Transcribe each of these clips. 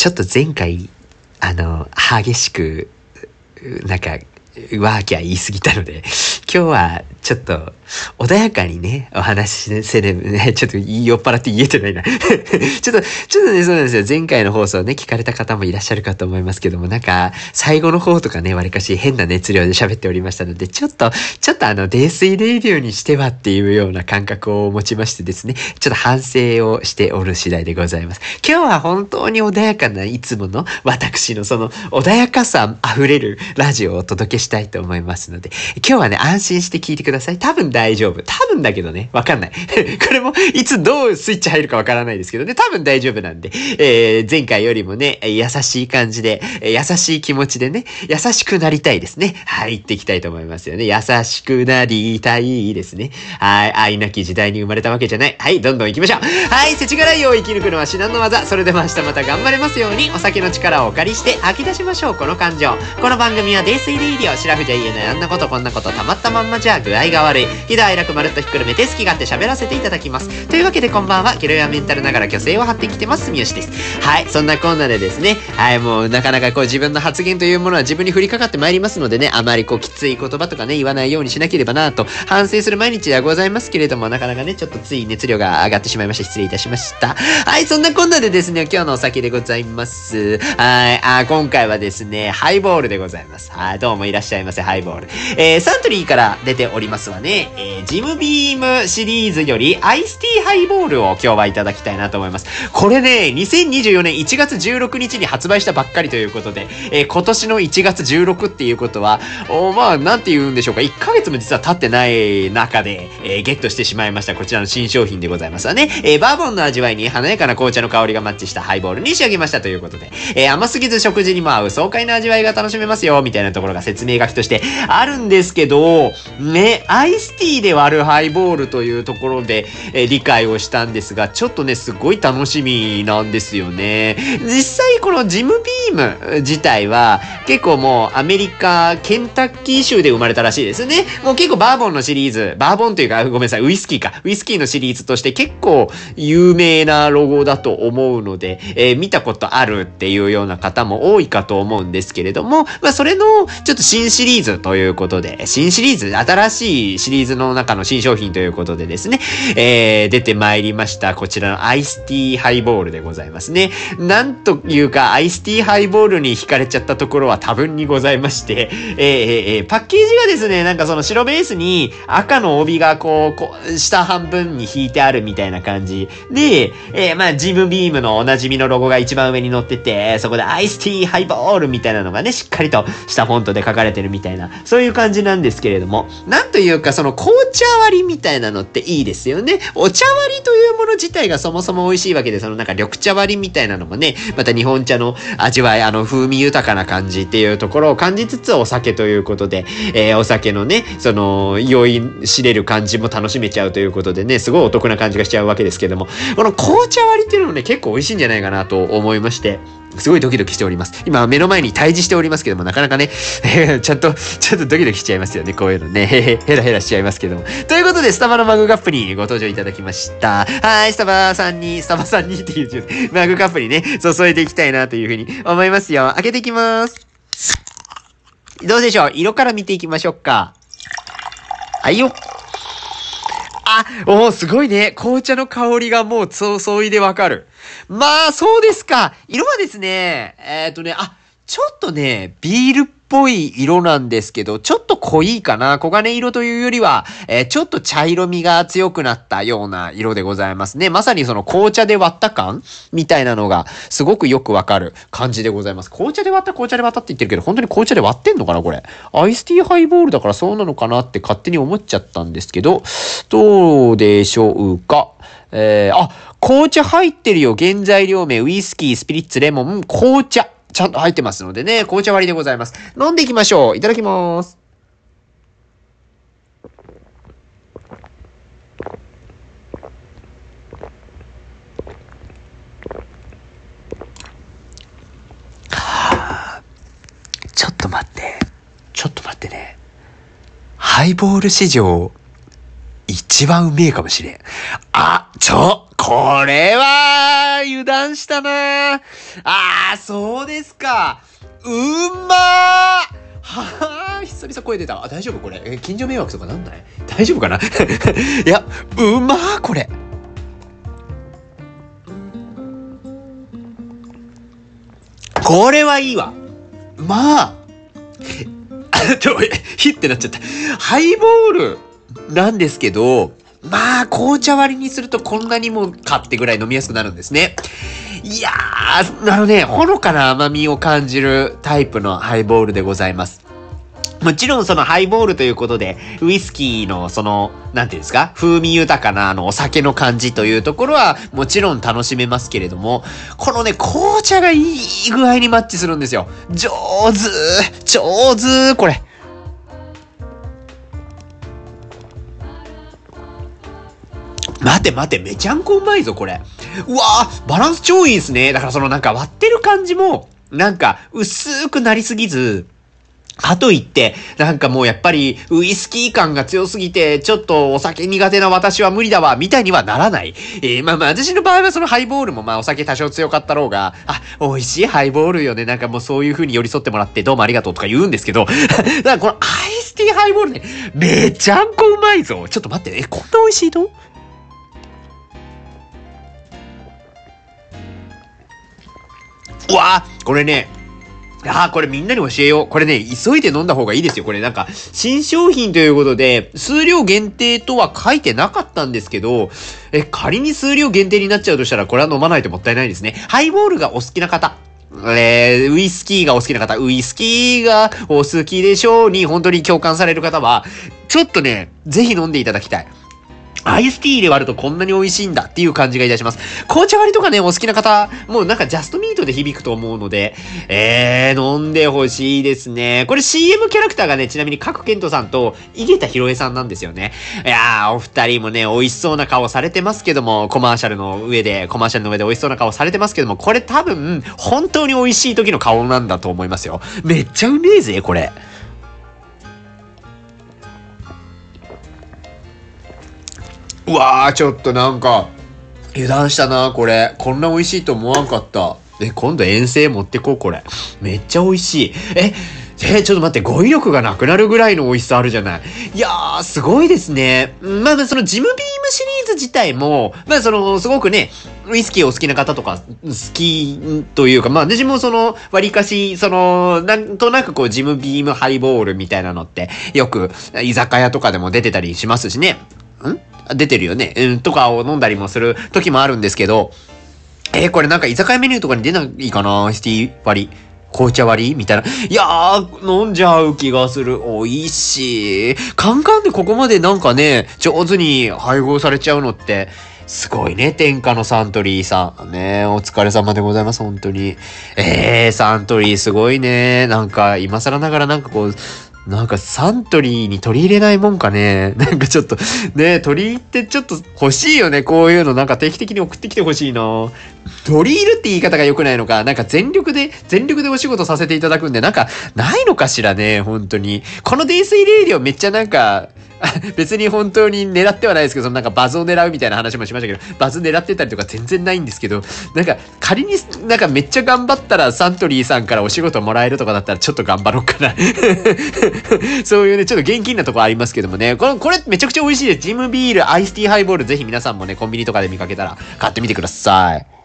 ちょっと前回、あの、激しく、なんか、ワーキャー言い過ぎたので、今日はちょっと穏やかにね、お話しせればね、ちょっと酔っ払って言えてないな。ちょっと、ちょっとね、そうなんですよ。前回の放送ね、聞かれた方もいらっしゃるかと思いますけども、なんか、最後の方とかね、わりかし変な熱量で喋っておりましたので、ちょっと、ちょっとあの、泥酔レイディオにしてはっていうような感覚を持ちましてですね、ちょっと反省をしておる次第でございます。今日は本当に穏やかないつもの私のその穏やかさ溢れるラジオをお届けしたいと思いますので、今日はね、安心して聞いてください。多分大丈夫。多分だけどね、わかんない。これも、いつどうスイッチ入るかわからないですけどね、多分大丈夫なんで、えー、前回よりもね、優しい感じで、優しい気持ちでね、優しくなりたいですね。はい、行っていきたいと思いますよね。優しくなりたいですね。はい、愛なき時代に生まれたわけじゃない。はい、どんどん行きましょう。はい、世知辛いを生き抜くのは至難の技。それでも明日また頑張れますように、お酒の力をお借りして吐き出しましょう、この感情。この番組は泥酔レイディオ、シラフじゃ言えないあんなことこんなことたまったまんまじゃ具合が悪い。喜怒哀楽まるっとひっくるめて好き勝手喋らせていただきます。というわけでこんばんは、ケロやメンタルながら虚勢を張ってきてます、三好です。はい、そんなこんなでですね、はい、もうなかなかこう自分の発言というものは自分に降りかかってまいりますのでね、あまりこうきつい言葉とかね、言わないようにしなければなと反省する毎日ではございますけれども、なかなかね、ちょっとつい熱量が上がってしまいました。失礼いたしました。はい、そんなこんなでですね、今日のお酒でございます。はい、あ今回はですね、ハイボールでございます。はい、どうもいらっしゃいませ、ハイボール。えー、サントリーから出ておりますわね、えー、ジムビームシリーズよりアイスティーハイボールを今日はいただきたいなと思います。これね、2024年1月16日に発売したばっかりということで、えー、今年の1月16っていうことは、おまあ、なんて言うんでしょうか、1ヶ月も実は経ってない中で、えー、ゲットしてしまいました。こちらの新商品でございますわね。えー、バーボンの味わいに華やかな紅茶の香りがマッチしたハイボールに仕上げましたということで、えー、甘すぎず食事にも合う爽快な味わいが楽しめますよ、みたいなところが説明書きとしてあるんですけど、ね、アイスティーで割るハイボールというところで、え、理解をしたんですが、ちょっとね、すごい楽しみなんですよね。実際このジムビーム自体は、結構もうアメリカ、ケンタッキー州で生まれたらしいですね。もう結構バーボンのシリーズ、バーボンというか、ごめんなさい、ウイスキーか。ウイスキーのシリーズとして結構有名なロゴだと思うので、えー、見たことあるっていうような方も多いかと思うんですけれども、まあそれのちょっと新シリーズということで、新シリーズ、新しいシリーズの中の新商品ということでですね、えー、出てまいりました。こちらのアイスティーハイボールでございますね。なんというか、アイスティーハイボールに惹かれちゃったところは多分にございまして、えー、えー、パッケージがですね、なんかその白ベースに赤の帯がこう、こう下半分に引いてあるみたいな感じで、えー、まあ、ジムビームのおなじみのロゴが一番上に載ってて、そこでアイスティーハイボールみたいなのがね、しっかりとしたフォントで書かれてるみたいな、そういう感じなんですけれども、なんというかその紅茶割りみたいなのっていいですよね。お茶割りというもの自体がそもそも美味しいわけで、そのなんか緑茶割りみたいなのもね、また日本茶の味わい、あの風味豊かな感じっていうところを感じつつお酒ということで、えー、お酒のね、その、酔い知れる感じも楽しめちゃうということでね、すごいお得な感じがしちゃうわけですけども、この紅茶割りっていうのもね、結構美味しいんじゃないかなと思いまして、すごいドキドキしております。今目の前に対峙しておりますけども、なかなかね、ちゃんと、ちょっとドキドキしちゃいますよね、こういうのね。ヘラヘラしちゃいますけども。ということで、スタバのマグカップにご登場いただきました。はい、スタバさんに、スタバさんにっていうマグカップにね、注いでいきたいなというふうに思いますよ。開けていきます。どうでしょう？色から見ていきましょうか。はいよ。あ、おー、すごいね。紅茶の香りがもう、そう、そういでわかる。まあ、そうですか。色はですね、えっ、ー、とね、あ、ちょっとね、ビールっぽい色なんですけど、ちょっと濃いかな。黄金色というよりは、えー、ちょっと茶色みが強くなったような色でございますね。まさにその紅茶で割った感みたいなのが、すごくよくわかる感じでございます。紅茶で割った紅茶で割ったって言ってるけど、本当に紅茶で割ってんのかなこれ。アイスティーハイボールだからそうなのかなって勝手に思っちゃったんですけど、どうでしょうか。えー、あ、紅茶入ってるよ。原材料名、ウイスキー、スピリッツ、レモン、紅茶。ちゃんと入ってますのでね、紅茶割りでございます。飲んでいきましょう。いただきます。ちょっと待って。ちょっと待ってね。ハイボール史上、一番うめえかもしれん。あ、ちょ、これは、油断したなああ、そうですか。うんまーはあ、久々声出た。あ、大丈夫これ。え、近所迷惑とかなんない？大丈夫かな？いや、うまーこれ。これはいいわ。まあ、あ、ちょ、ひってなっちゃった。ハイボールなんですけど、まあ、紅茶割りにするとこんなにもかってぐらい飲みやすくなるんですね。いやー、あのね、ほのかな甘みを感じるタイプのハイボールでございます。もちろんそのハイボールということで、ウイスキーのその、なんていうんですか、風味豊かなあのお酒の感じというところはもちろん楽しめますけれども、このね、紅茶がいい具合にマッチするんですよ。上手上手これ。待て待て、めちゃんこうまいぞ、これ。うわぁ、バランス超いいですね。だからそのなんか割ってる感じも、なんか薄くなりすぎず、かといって、なんかもうやっぱりウイスキー感が強すぎて、ちょっとお酒苦手な私は無理だわ、みたいにはならない。えー、まあまあ私の場合はそのハイボールもまあお酒多少強かったろうが、あ、美味しいハイボールよね。なんかもうそういう風に寄り添ってもらってどうもありがとうとか言うんですけど、だからこのアイスティーハイボールね、めちゃんこうまいぞ。ちょっと待って、え、こんな美味しいの？うわこれね、ああ、これみんなに教えよう。これね、急いで飲んだ方がいいですよ。これなんか、新商品ということで、数量限定とは書いてなかったんですけど、え、仮に数量限定になっちゃうとしたら、これは飲まないともったいないですね。ハイボールがお好きな方。えー、ウイスキーがお好きな方、ウイスキーがお好きでしょうに本当に共感される方は、ちょっとね、ぜひ飲んでいただきたい。アイスティーで割るとこんなに美味しいんだっていう感じがいたします。紅茶割りとかね、お好きな方、もうなんかジャストミートで響くと思うので、えー、飲んでほしいですね。これ CM キャラクターがね、ちなみに角健人さんと井桁弘恵さんなんですよね。いやー、お二人もね、美味しそうな顔されてますけども、コマーシャルの上で、コマーシャルの上で美味しそうな顔されてますけども、これ多分、本当に美味しい時の顔なんだと思いますよ。めっちゃうめえぜ、これ。うわー、ちょっとなんか、油断したな、これ。こんな美味しいと思わんかった。え、今度遠征持ってこう、これ。めっちゃ美味しい。え、え、ちょっと待って、語彙力がなくなるぐらいの美味しさあるじゃない。いやー、すごいですね。まあ、そのジムビームシリーズ自体も、まあ、その、すごくね、ウイスキーを好きな方とか、好きというか、まあ、私もその、割かし、その、なんとなくこう、ジムビームハイボールみたいなのって、よく、居酒屋とかでも出てたりしますしね。ん出てるよね。うん、とかを飲んだりもする時もあるんですけど、えー、これなんか居酒屋メニューとかに出ないかな？シティ割り。紅茶割りみたいな。いやー、飲んじゃう気がする。美味しい。カンカンでここまでなんかね、上手に配合されちゃうのって、すごいね、天下のサントリーさん。ねお疲れ様でございます、本当に。えー、サントリーすごいね。なんか、今更ながらなんかこう、なんかサントリーに取り入れないもんかね。なんかちょっと、ね、取り入ってちょっと欲しいよね。こういうのなんか定期的に送ってきて欲しいな。取り入るって言い方が良くないのか、なんか全力で、全力でお仕事させていただくんで、なんかないのかしらね、本当に。この泥酔レイリオめっちゃなんか、別に本当に狙ってはないですけど、そのなんかバズを狙うみたいな話もしましたけど、バズ狙ってたりとか全然ないんですけど、なんか仮になんかめっちゃ頑張ったらサントリーさんからお仕事もらえるとかだったらちょっと頑張ろうかな そういうね、ちょっと現金なとこありますけどもね、これ、これめちゃくちゃ美味しいです。ジムビール、アイスティーハイボール、ぜひ皆さんもね、コンビニとかで見かけたら買ってみてください。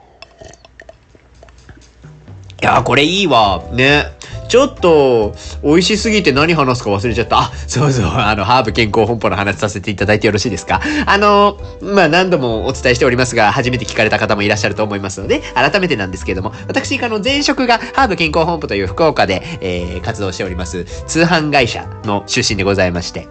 いやこれいいわ。ね。ちょっと、美味しすぎて何話すか忘れちゃった。あ、そうそう、あの、ハーブ健康本舗の話させていただいてよろしいですか？あの、まあ、何度もお伝えしておりますが、初めて聞かれた方もいらっしゃると思いますので、改めてなんですけれども、私、あの、前職がハーブ健康本舗という福岡で、えー、活動しております、通販会社の出身でございまして、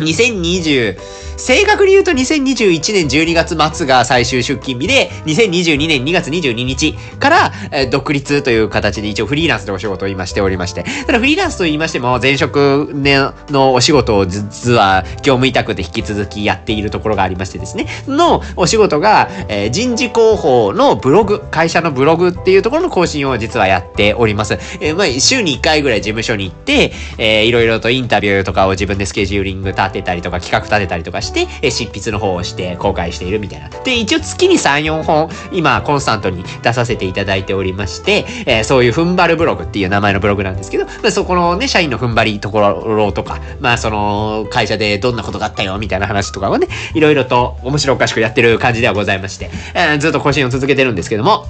2020、正確に言うと2021年12月末が最終出勤日で、2022年2月22日から、えー、独立という形で一応フリーランスでお仕事を今しておりまして、ただフリーランスと言いましても、前職、ね、のお仕事を実は業務委託で引き続きやっているところがありましてですね、のお仕事が、えー、人事広報のブログ、会社のブログっていうところの更新を実はやっております。えー、まあ、週に1回ぐらい事務所に行って、えー、いろいろとインタビューとかを自分でスケジューリング立てたりとか企画立てたりとかして、え執筆の方をして公開しているみたいな。で、一応月に3、4本、今、コンスタントに出させていただいておりまして、えー、そういう踏ん張るブログっていう名前のブログなんですけど、まあ、そこのね、社員の踏ん張りところとか、まあ、その、会社でどんなことがあったよ、みたいな話とかをね、いろいろと面白おかしくやってる感じではございまして、えー、ずっと更新を続けてるんですけども、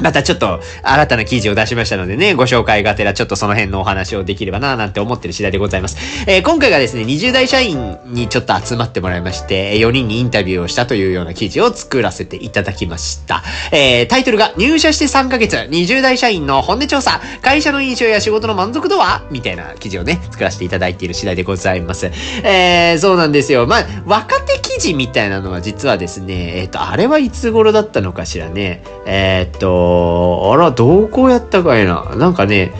またちょっと新たな記事を出しましたのでね、ご紹介がてらちょっとその辺のお話をできればなぁなんて思ってる次第でございます。えー、今回がですね、20代社員にちょっと集まってもらいまして、4人にインタビューをしたというような記事を作らせていただきました。えー、タイトルが入社して3ヶ月、20代社員の本音調査、会社の印象や仕事の満足度は？みたいな記事をね、作らせていただいている次第でございます。えー、そうなんですよ。まあ、若手記事みたいなのは実はですね、えっ、ー、と、あれはいつ頃だったのかしらね。えっ、と、あら、どうこうやったかいな。なんかね、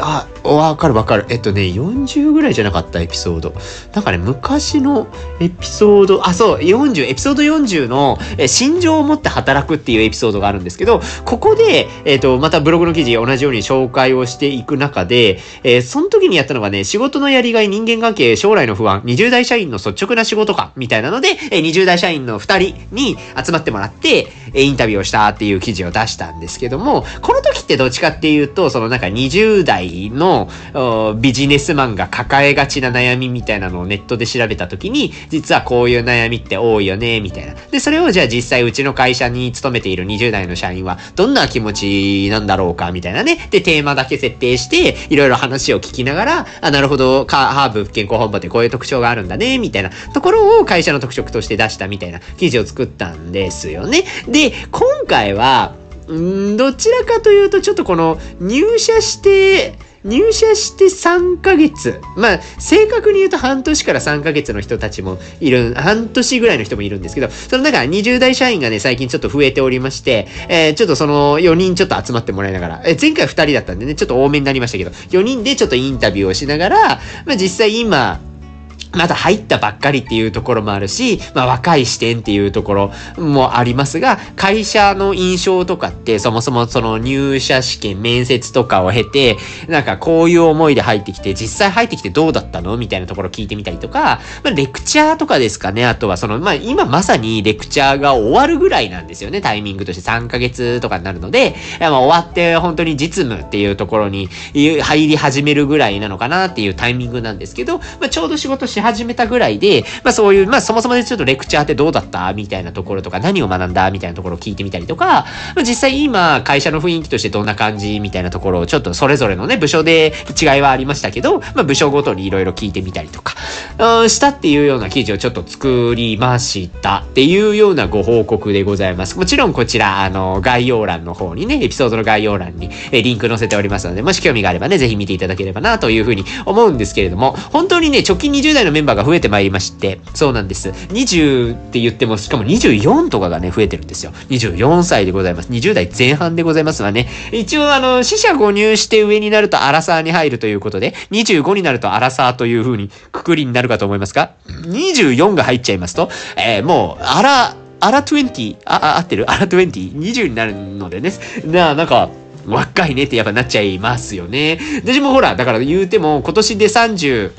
あ、わかるわかる。えっとね、40ぐらいじゃなかったエピソード。なんかね、昔のエピソード、あ、そう、40、エピソード40の、え心情を持って働くっていうエピソードがあるんですけど、ここで、えっと、またブログの記事同じように紹介をしていく中で、えー、その時にやったのがね、仕事のやりがい、人間関係、将来の不安、20代社員の率直な仕事か、みたいなので、え20代社員の2人に集まってもらって、えインタビューをしたっていう記事を出したんですけども、この時ってどっちかっていうと、そのなんか20代のビジネスマンが抱えがちな悩みみたいなのをネットで調べた時に、実はこういう悩みって多いよね、みたいな。で、それをじゃあ実際うちの会社に勤めている20代の社員はどんな気持ちなんだろうか、みたいなね。で、テーマだけ設定して、いろいろ話を聞きながら、あ、なるほど、ハーブ健康本部ってこういう特徴があるんだね、みたいなところを会社の特色として出したみたいな記事を作ったんですよね。で、今回は、んどちらかというと、ちょっとこの入社して、入社して3ヶ月。まあ、正確に言うと半年から3ヶ月の人たちもいる、半年ぐらいの人もいるんですけど、その中20代社員がね、最近ちょっと増えておりまして、えー、ちょっとその4人ちょっと集まってもらいながら、えー、前回2人だったんでね、ちょっと多めになりましたけど、4人でちょっとインタビューをしながら、まあ実際今、まだ入ったばっかりっていうところもあるし、まあ若い視点っていうところもありますが、会社の印象とかってそもそもその入社試験、面接とかを経て、なんかこういう思いで入ってきて、実際入ってきてどうだったの？みたいなところ聞いてみたりとか、まあレクチャーとかですかね。あとはその、まあ今まさにレクチャーが終わるぐらいなんですよね。タイミングとして3ヶ月とかになるので、まあ終わって本当に実務っていうところに入り始めるぐらいなのかなっていうタイミングなんですけど、まあちょうど仕事して始めたぐらいで、まあそういう、まあそもそもでちょっとレクチャーってどうだった？みたいなところとか、何を学んだ？みたいなところを聞いてみたりとか、まあ実際今、会社の雰囲気としてどんな感じ？みたいなところを、ちょっとそれぞれのね、部署で違いはありましたけど、まあ部署ごとにいろいろ聞いてみたりとか、うん、したっていうような記事をちょっと作りましたっていうようなご報告でございます。もちろんこちら、あの、概要欄の方にね、エピソードの概要欄に、リンク載せておりますので、もし興味があればね、ぜひ見ていただければなというふうに思うんですけれども、本当にね、直近20代ののメンバーが増えてまいりまして、そうなんです。20って言っても、しかも24とかがね、増えてるんですよ。24歳でございます。20代前半でございますわね。一応、あの、死者誤入して上になるとアラサーに入るということで、25になるとアラサーという風にくくりになるかと思いますか ?24 が入っちゃいますと、えー、もう、アラ、アラ20、あ、あ、合ってる？アラ 20?20 になるのでね。なあ、なんか、若いねってやっぱなっちゃいますよね。私もほら、だから言うても今年で30、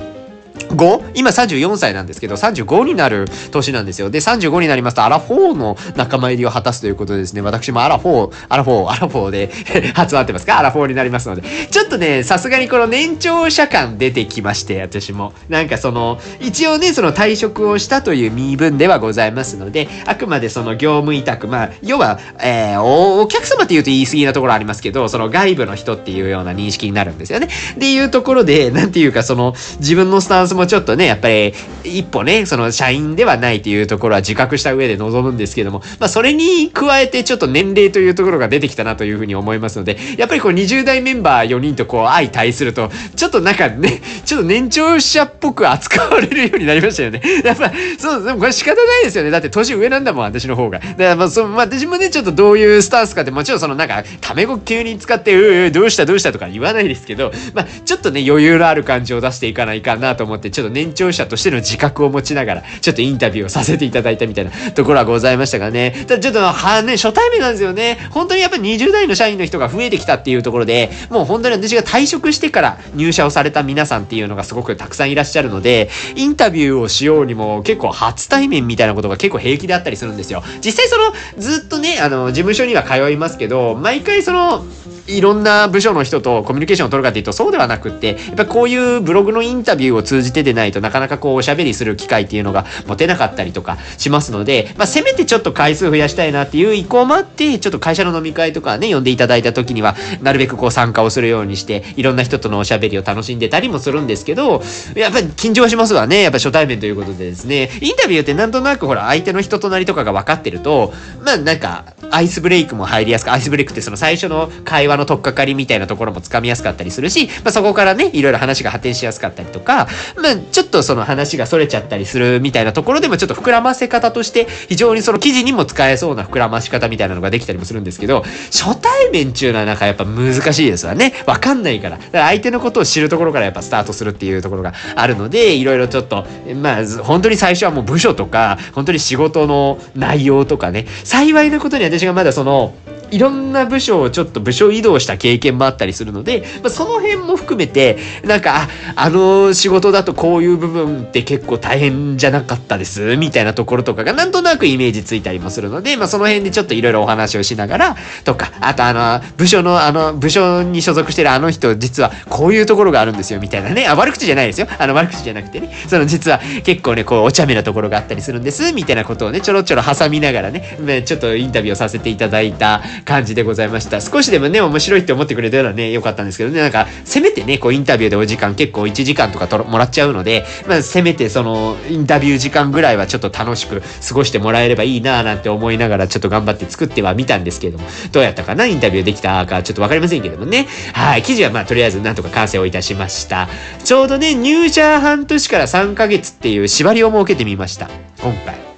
5? 今34歳なんですけど、35になる年なんですよ。で、35になりますと、アラフォーの仲間入りを果たすということでですね、私もアラフォー、アラフォー、アラフォーで 合ってますか？アラフォーになりますので。ちょっとね、さすがにこの年長者感出てきまして、私も。なんかその、一応ね、その退職をしたという身分ではございますので、あくまでその業務委託、まあ、要は、えー、お客様って言うと言い過ぎなところありますけど、その外部の人っていうような認識になるんですよね。っていうところで、なんていうかその、自分のスタンスもちょっとね、やっぱり一歩ね、その社員ではないというところは自覚した上で臨むんですけども、まあそれに加えてちょっと年齢というところが出てきたなというふうに思いますので、やっぱりこう20代メンバー4人とこう相対すると、ちょっとなんかね、ちょっと年長者っぽく扱われるようになりましたよね。やっぱ、そう、でもこれ仕方ないですよね。だって年上なんだもん、私の方が。だからまあそ、まあ私もね、ちょっとどういうスタンスかってもちろんそのなんか、タメ語急に使って、ううどうしたどうしたとか言わないですけど、まあちょっとね、余裕のある感じを出していかないかなと思って、で、ちょっと年長者としての自覚を持ちながら、ちょっとインタビューをさせていただいたみたいな ところはございましたがね。ただちょっと、はね、初対面なんですよね。本当にやっぱり20代の社員の人が増えてきたっていうところで、もう本当に私が退職してから入社をされた皆さんっていうのがすごくたくさんいらっしゃるので、インタビューをしようにも結構初対面みたいなことが結構平気であったりするんですよ。実際その、ずっとね、あの、事務所には通いますけど、毎回その、いろんな部署の人とコミュニケーションを取るかっていうとそうではなくって、やっぱこういうブログのインタビューを通通じてでないとなかなかこうおしゃべりする機会っていうのが持てなかったりとかしますので、まあせめてちょっと回数増やしたいなっていう意向もあって、ちょっと会社の飲み会とかね、呼んでいただいた時には、なるべくこう参加をするようにして、いろんな人とのおしゃべりを楽しんでたりもするんですけど、やっぱり緊張しますわね。やっぱ初対面ということでですね、インタビューってなんとなくほら相手の人となりとかが分かってると、まあなんか、アイスブレイクも入りやすく、アイスブレイクってその最初の会話の取っかかりみたいなところもつかみやすかったりするし、まあ、そこからね、いろいろ話が発展しやすかったりとか、まあ、ちょっとその話が逸れちゃったりするみたいなところでもちょっと膨らませ方として、非常にその記事にも使えそうな膨らまし方みたいなのができたりもするんですけど、初対面っていうのはなんかやっぱ難しいですわね。わかんないから。だから相手のことを知るところからやっぱスタートするっていうところがあるので、いろいろちょっと、まあ、本当に最初はもう部署とか、本当に仕事の内容とかね、幸いなことに私がまだその、いろんな部署をちょっと部署移動した経験もあったりするので、まあ、その辺も含めて、なんか、あ、の仕事だとこういう部分って結構大変じゃなかったです、みたいなところとかがなんとなくイメージついたりもするので、まあ、その辺でちょっといろいろお話をしながら、とか、あとあの、部署のあの、部署に所属してるあの人、実はこういうところがあるんですよ、みたいなね。あ、悪口じゃないですよ。あの、悪口じゃなくてね、その実は結構ね、こう、お茶目なところがあったりするんです、みたいなことをね、ちょろちょろ挟みながらね、ちょっとインタビューをさせていただいた感じでございました。少しでもね、面白いって思ってくれたらね、良かったんですけどね、なんか、せめてね、こう、インタビューでお時間結構1時間とかともらっちゃうので、まあ、せめてその、インタビュー時間ぐらいはちょっと楽しく過ごしてもらえればいいなぁなんて思いながら、ちょっと頑張って作ってはみたんですけれども、どうやったかな？インタビューできたか、ちょっとわかりませんけどもね。はい、記事はまあ、とりあえずなんとか完成をいたしました。ちょうどね、入社半年から3ヶ月っていう縛りを設けてみました。今回。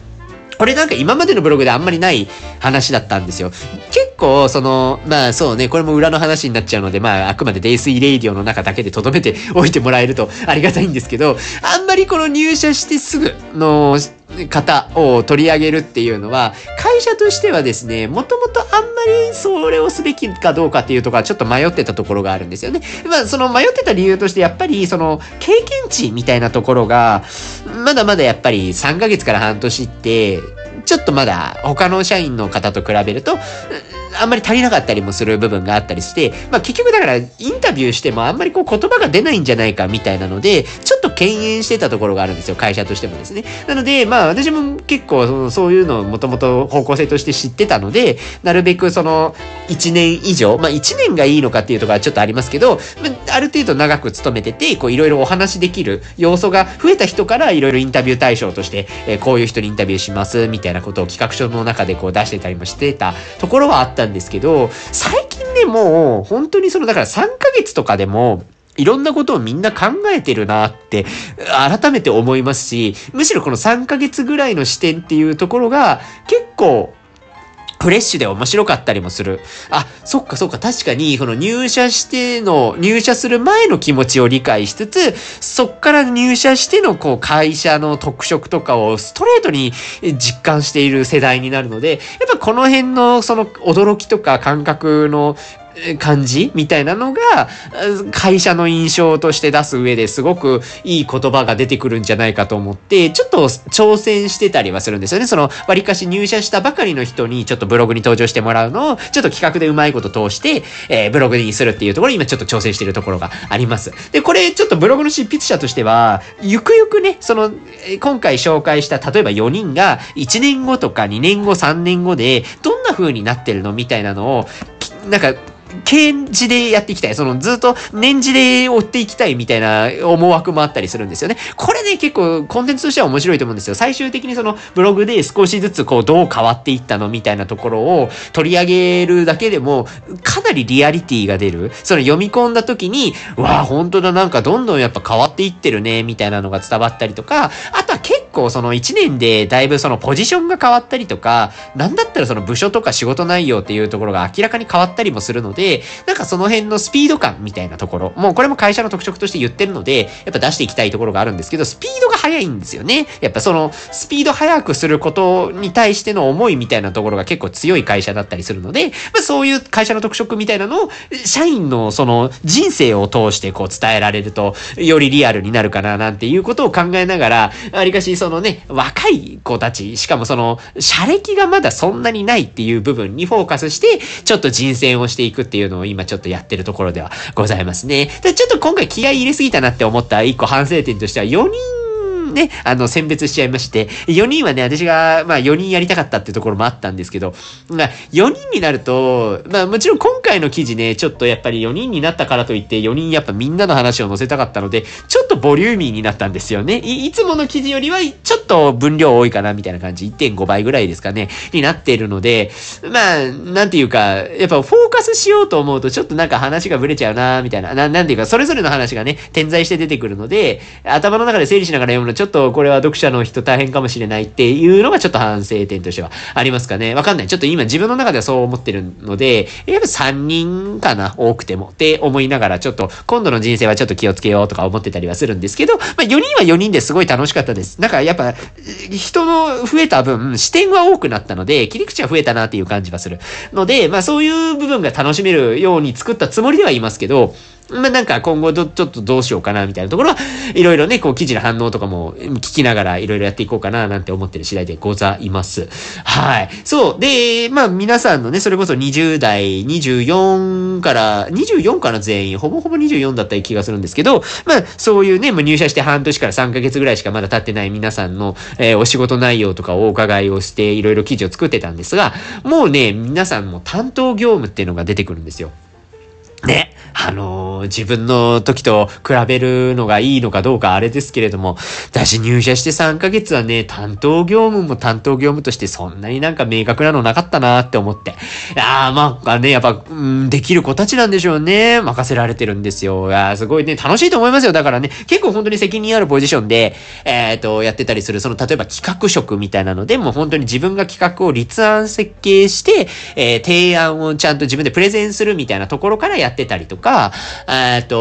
これなんか今までのブログであんまりない話だったんですよ。結構、その、まあそうね、これも裏の話になっちゃうので、まああくまでデイスイレイディオの中だけで留めておいてもらえるとありがたいんですけど、あんまりこの入社してすぐの方を取り上げるっていうのは、会社としてはですね、もともとあんまりそれをすべきかどうかっていうところはちょっと迷ってたところがあるんですよね。まあその迷ってた理由としてやっぱりその経験値みたいなところが、まだまだやっぱり3ヶ月から半年って、ちょっとまだ他の社員の方と比べると、あんまり足りなかったりもする部分があったりして、まあ結局だからインタビューしてもあんまりこう言葉が出ないんじゃないかみたいなので、ちょっと敬遠してたところがあるんですよ、会社としてもですね。なので、まあ私も結構そのそういうのをもともと方向性として知ってたので、なるべくその1年以上、まあ1年がいいのかっていうところはちょっとありますけど、ある程度長く勤めてて、こういろいろお話できる要素が増えた人からいろいろインタビュー対象として、え、こういう人にインタビューします、みたいなことを企画書の中でこう出してたりもしてたところはあったんですけど、最近で、も、本当にその、だから3ヶ月とかでも、いろんなことをみんな考えてるなって、改めて思いますし、むしろこの3ヶ月ぐらいの視点っていうところが、結構、フレッシュで面白かったりもする。あ、そっかそっか、確かに、その入社しての、入社する前の気持ちを理解しつつ、そっから入社しての、こう、会社の特色とかをストレートに実感している世代になるので、やっぱこの辺の、その、驚きとか感覚の感じみたいなのが、会社の印象として出す上ですごくいい言葉が出てくるんじゃないかと思って、ちょっと挑戦してたりはするんですよね。その、割かし入社したばかりの人にちょっとブログに登場してもらうのを、ちょっと企画でうまいこと通して、えー、ブログにするっていうところ今ちょっと挑戦してるところがあります。で、これちょっとブログの執筆者としては、ゆくゆくね、その、今回紹介した例えば4人が1年後とか2年後3年後でどんな風になってるのみたいなのを、なんか検事でやっていきたい。そのずっと年次で追っていきたいみたいな思惑もあったりするんですよね。これね、結構コンテンツとしては面白いと思うんですよ。最終的にそのブログで少しずつこうどう変わっていったのみたいなところを取り上げるだけでもかなりリアリティが出る。その読み込んだ時に、わあ、本当だ、なんかどんどんやっぱ変わっていってるね、みたいなのが伝わったりとか、あと構その1年でだいぶそのポジションが変わったりとか、なんだったらその部署とか仕事内容っていうところが明らかに変わったりもするので、なんかその辺のスピード感みたいなところ、もうこれも会社の特色として言ってるので、やっぱ出していきたいところがあるんですけど、スピードが速いんですよね。やっぱそのスピード速くすることに対しての思いみたいなところが結構強い会社だったりするので、まあそういう会社の特色みたいなのを、社員のその人生を通してこう伝えられると、よりリアルになるかななんていうことを考えながら、ありかしそのね、若い子たち、しかもその、社歴がまだそんなにないっていう部分にフォーカスして、ちょっと人選をしていくっていうのを今ちょっとやってるところではございますね。でちょっと今回気合い入れすぎたなって思った一個反省点としては、4人ね、あの、選別しちゃいまして、4人はね、私が、まあ4人やりたかったっていうところもあったんですけど、まあ4人になると、まあもちろん今回の記事ね、ちょっとやっぱり4人になったからといって4人やっぱみんなの話を載せたかったので、ちょっとボリューミーになったんですよね。いいつもの記事よりはちょっと分量多いかなみたいな感じ、1.5倍ぐらいですかね、になっているので、まあ、なんていうか、やっぱフォーカスしようと思うとちょっとなんか話がブレちゃうなみたいな、ななんていうか、それぞれの話がね、点在して出てくるので、頭の中で整理しながら読むのちょっとこれは読者の人大変かもしれないっていうのがちょっと反省点としてはありますかね。わかんない。ちょっと今自分の中ではそう思ってるので、やっぱ3人かな、多くてもって思いながらちょっと今度の人生はちょっと気をつけようとか思ってたりはするんですけど、まあ4人は4人ですごい楽しかったです。なんかやっぱ人の増えた分視点は多くなったので、切り口は増えたなっていう感じはするので、まあそういう部分が楽しめるように作ったつもりではいますけど、まあ、なんか今後どちょっとどうしようかなみたいなところは、いろいろね、こう記事の反応とかも聞きながらいろいろやっていこうかななんて思ってる次第でございます。はい。そう。で、まあ皆さんのね、それこそ20代、24から、24から全員、ほぼほぼ24だった気がするんですけど、まあそういうね、もう入社して半年から3ヶ月ぐらいしかまだ経ってない皆さんの、えー、お仕事内容とかをお伺いをして、いろいろ記事を作ってたんですが、もうね、皆さんも担当業務っていうのが出てくるんですよ。ね。あのー、自分の時と比べるのがいいのかどうかあれですけれども、私入社して3ヶ月はね、担当業務も担当業務としてそんなになんか明確なのなかったなって思って。いやまあね、やっぱ、うん、できる子たちなんでしょうね。任せられてるんですよ。いやすごいね、楽しいと思いますよ。だからね、結構本当に責任あるポジションで、えっ、ー、と、やってたりする、その、例えば企画職みたいなので、もう本当に自分が企画を立案設計して、えー、提案をちゃんと自分でプレゼンするみたいなところからやってってたりとか、えっと、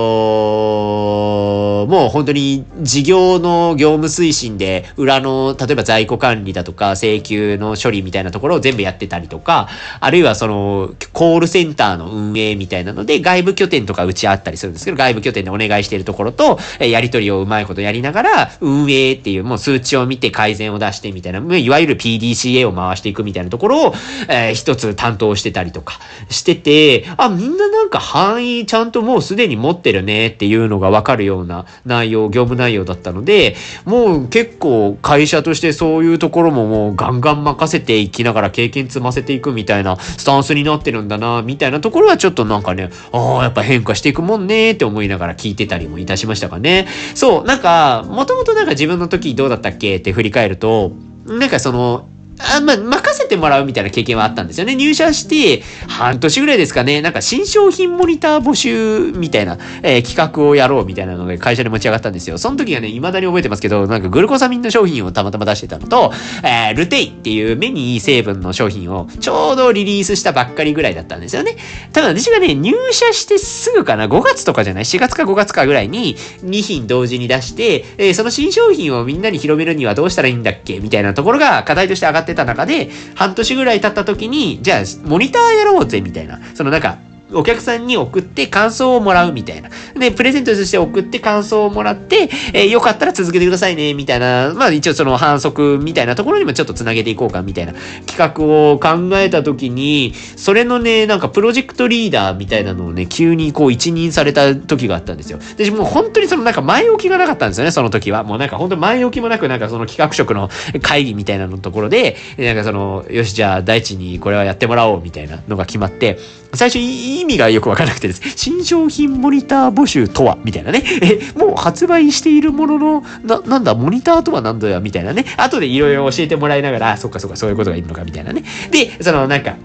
もう本当に事業の業務推進で、裏の、例えば在庫管理だとか、請求の処理みたいなところを全部やってたりとか、あるいはその、コールセンターの運営みたいなので、外部拠点とかうちあったりするんですけど、外部拠点でお願いしてるところと、やり取りをうまいことやりながら、運営っていう、もう数値を見て改善を出してみたいな、いわゆる PDCA を回していくみたいなところを、えー、一つ担当してたりとかしてて、あ、みんななんか範囲ちゃんともうすでに持ってるねっていうのがわかるような内容、業務内容だったので、もう結構会社としてそういうところももうガンガン任せていきながら経験積ませていくみたいなスタンスになってるんだな、みたいなところはちょっとなんかね、ああ、やっぱ変化していくもんねって思いながら聞いてたりもいたしましたかね。そう、なんか、もともとなんか自分の時どうだったっけって振り返ると、なんかその、あ、まあ、任せてもらうみたいな経験はあったんですよね。入社して、半年ぐらいですかね、なんか新商品モニター募集みたいな、えー、企画をやろうみたいなので会社で持ち上がったんですよ。その時はね、未だに覚えてますけど、なんかグルコサミンの商品をたまたま出してたのと、えー、ルテイっていう目にいい成分の商品をちょうどリリースしたばっかりぐらいだったんですよね。ただ私がね、入社してすぐかな、5月とかじゃない ?4 月か5月かぐらいに2品同時に出して、えー、その新商品をみんなに広めるにはどうしたらいいんだっけみたいなところが課題として上がってた中で、半年ぐらい経った時に、じゃあ、モニターやろうぜ、みたいな。そのなんか、お客さんに送って感想をもらうみたいな。で、プレゼントとして送って感想をもらって、えー、よかったら続けてくださいね、みたいな、まあ一応その反則みたいなところにもちょっとつなげていこうか、みたいな企画を考えたときに、それのね、なんかプロジェクトリーダーみたいなのをね、急にこう一任された時があったんですよ。で、もう本当にそのなんか前置きがなかったんですよね、その時は。もうなんか本当に前置きもなく、なんかその企画職の会議みたいなのところで、なんかその、よし、じゃあ大地にこれはやってもらおう、みたいなのが決まって、最初意味がよくわからなくてです。新商品モニター募集とは？みたいなね。え、もう発売しているものの、な、なんだ、モニターとは何だよみたいなね。後でいろいろ教えてもらいながら、そっかそっか、そういうことがいるのか？みたいなね。で、そのなんか、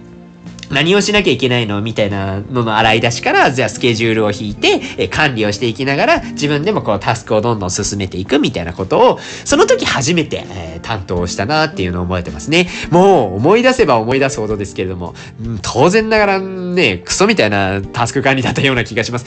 何をしなきゃいけないのみたいなのの洗い出しから、じゃあスケジュールを引いて、え管理をしていきながら、自分でもこうタスクをどんどん進めていくみたいなことを、その時初めて、えー、担当したなっていうのを覚えてますね。もう思い出せば思い出すほどですけれども、当然ながらね、クソみたいなタスク管理だったような気がします。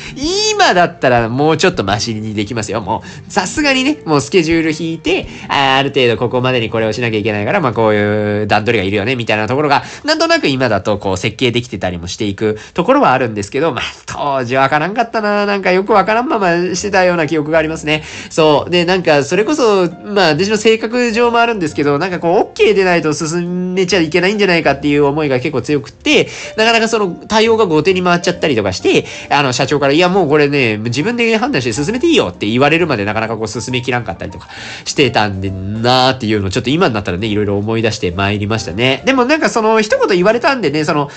今だったらもうちょっとマシにできますよ。もう、さすがにね、もうスケジュール引いて、あある程度ここまでにこれをしなきゃいけないから、まあこういう段取りがいるよね、みたいなところが、なんとなく今だとこう設計できてたりもしていくところはあるんですけど、まあ、当時わからんかったな。なんかよくわからんまましてたような記憶がありますね。そう。で、なんか、それこそ、まあ、私の性格上もあるんですけど、なんかこう、OK でないと進めちゃいけないんじゃないかっていう思いが結構強くって、なかなかその対応が後手に回っちゃったりとかして、あの、社長から、いや、もうこれね、自分で判断して進めていいよって言われるまでなかなかこう、進めきらんかったりとかしてたんでなーっていうのをちょっと今になったらね、いろいろ思い出して参りましたね。でもなんかその、一言言われたんでね、その、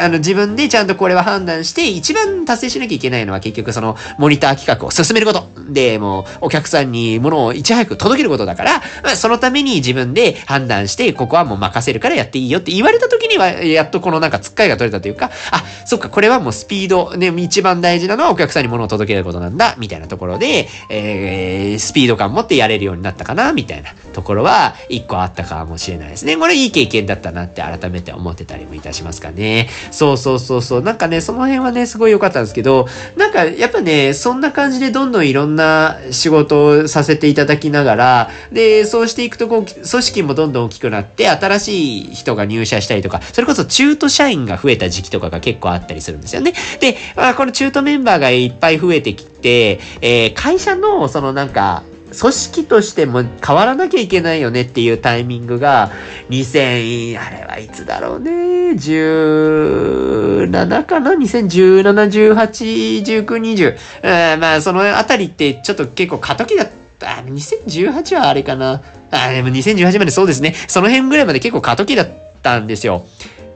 あの、自分でちゃんとこれは判断して、一番達成しなきゃいけないのは結局その、モニター企画を進めること。で、もう、お客さんに物をいち早く届けることだから、まあ、そのために自分で判断して、ここはもう任せるからやっていいよって言われた時には、やっとこのなんかつっかいが取れたというか、あ、そっか、これはもうスピード、ね、一番大事なのはお客さんに物を届けることなんだ、みたいなところで、えー、スピード感持ってやれるようになったかな、みたいなところは、一個あったかもしれないですね。これいい経験だったなって改めて思ってたりもいたしますかね。ねそうそうそうそう。なんかね、その辺はね、すごい良かったんですけど、なんかやっぱね、そんな感じでどんどんいろんな仕事をさせていただきながら、で、そうしていくとこう、組織もどんどん大きくなって、新しい人が入社したりとか、それこそ中途社員が増えた時期とかが結構あったりするんですよね。で、まあ、この中途メンバーがいっぱい増えてきて、えー、会社のそのなんか、組織としても変わらなきゃいけないよねっていうタイミングが、2000、あれはいつだろうね、17かな ?2017、18、19、20。えまあ、そのあたりってちょっと結構過渡期だった。2018はあれかな？あ、でも2018までそうですね。その辺ぐらいまで結構過渡期だったんですよ。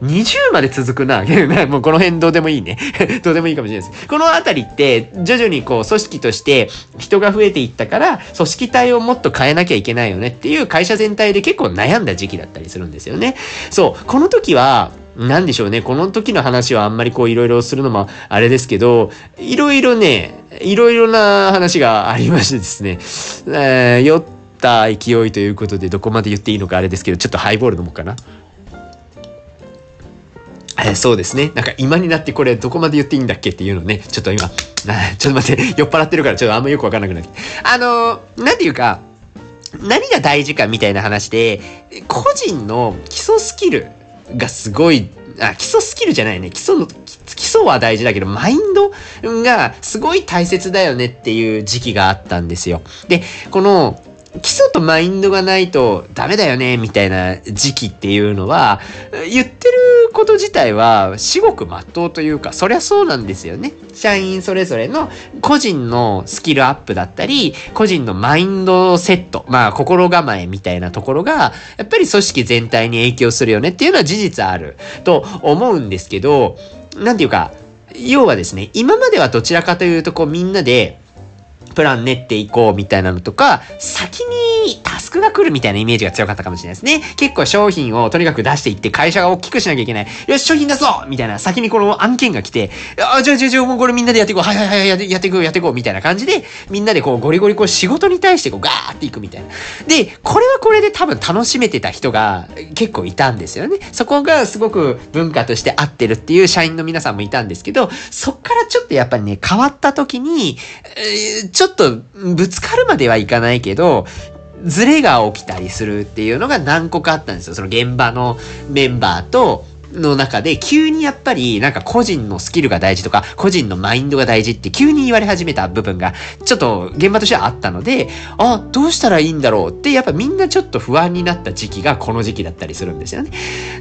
20まで続くな。もうこの辺どうでもいいね。どうでもいいかもしれないです。このあたりって、徐々にこう、組織として人が増えていったから、組織体をもっと変えなきゃいけないよねっていう会社全体で結構悩んだ時期だったりするんですよね。そう。この時は、なんでしょうね。この時の話はあんまりこういろいろするのもあれですけど、いろいろね、いろいろな話がありましてですね、えー、酔った勢いということでどこまで言っていいのかあれですけど、ちょっとハイボール飲もうかな。えー、そうですね。なんか今になってこれどこまで言っていいんだっけっていうのね、ちょっと今、ちょっと待って、酔っ払ってるからちょっとあんまよくわかんなくなって。あのー、なんていうか、何が大事かみたいな話で、個人の基礎スキルがすごい、あ、基礎スキルじゃないね。基礎の、基礎は大事だけど、マインドがすごい大切だよねっていう時期があったんですよ。で、この、基礎とマインドがないとダメだよね、みたいな時期っていうのは、言ってること自体は至極真っ当というか、そりゃそうなんですよね。社員それぞれの個人のスキルアップだったり、個人のマインドセット、まあ心構えみたいなところが、やっぱり組織全体に影響するよねっていうのは事実あると思うんですけど、なんていうか、要はですね、今まではどちらかというとこうみんなで、プラン練っていこうみたいなのとか、先にタスクが来るみたいなイメージが強かったかもしれないですね。結構商品をとにかく出していって会社が大きくしなきゃいけない。よし、商品出そうみたいな、先にこの案件が来て、あ、じゃあじゃあじゃあもうこれみんなでやっていこう。はいはいはいやっていこうやっていこうみたいな感じで、みんなでこうゴリゴリこう仕事に対してこうガーっていくみたいな。で、これはこれで多分楽しめてた人が結構いたんですよね。そこがすごく文化として合ってるっていう社員の皆さんもいたんですけど、そっからちょっとやっぱりね、変わった時に、ちょっっとぶつかるまではいかないけど、ズレが起きたりするっていうのが何個かあったんですよ。その現場のメンバーと、の中で急にやっぱりなんか個人のスキルが大事とか個人のマインドが大事って急に言われ始めた部分がちょっと現場としてはあったのであどうしたらいいんだろうってやっぱみんなちょっと不安になった時期がこの時期だったりするんですよね。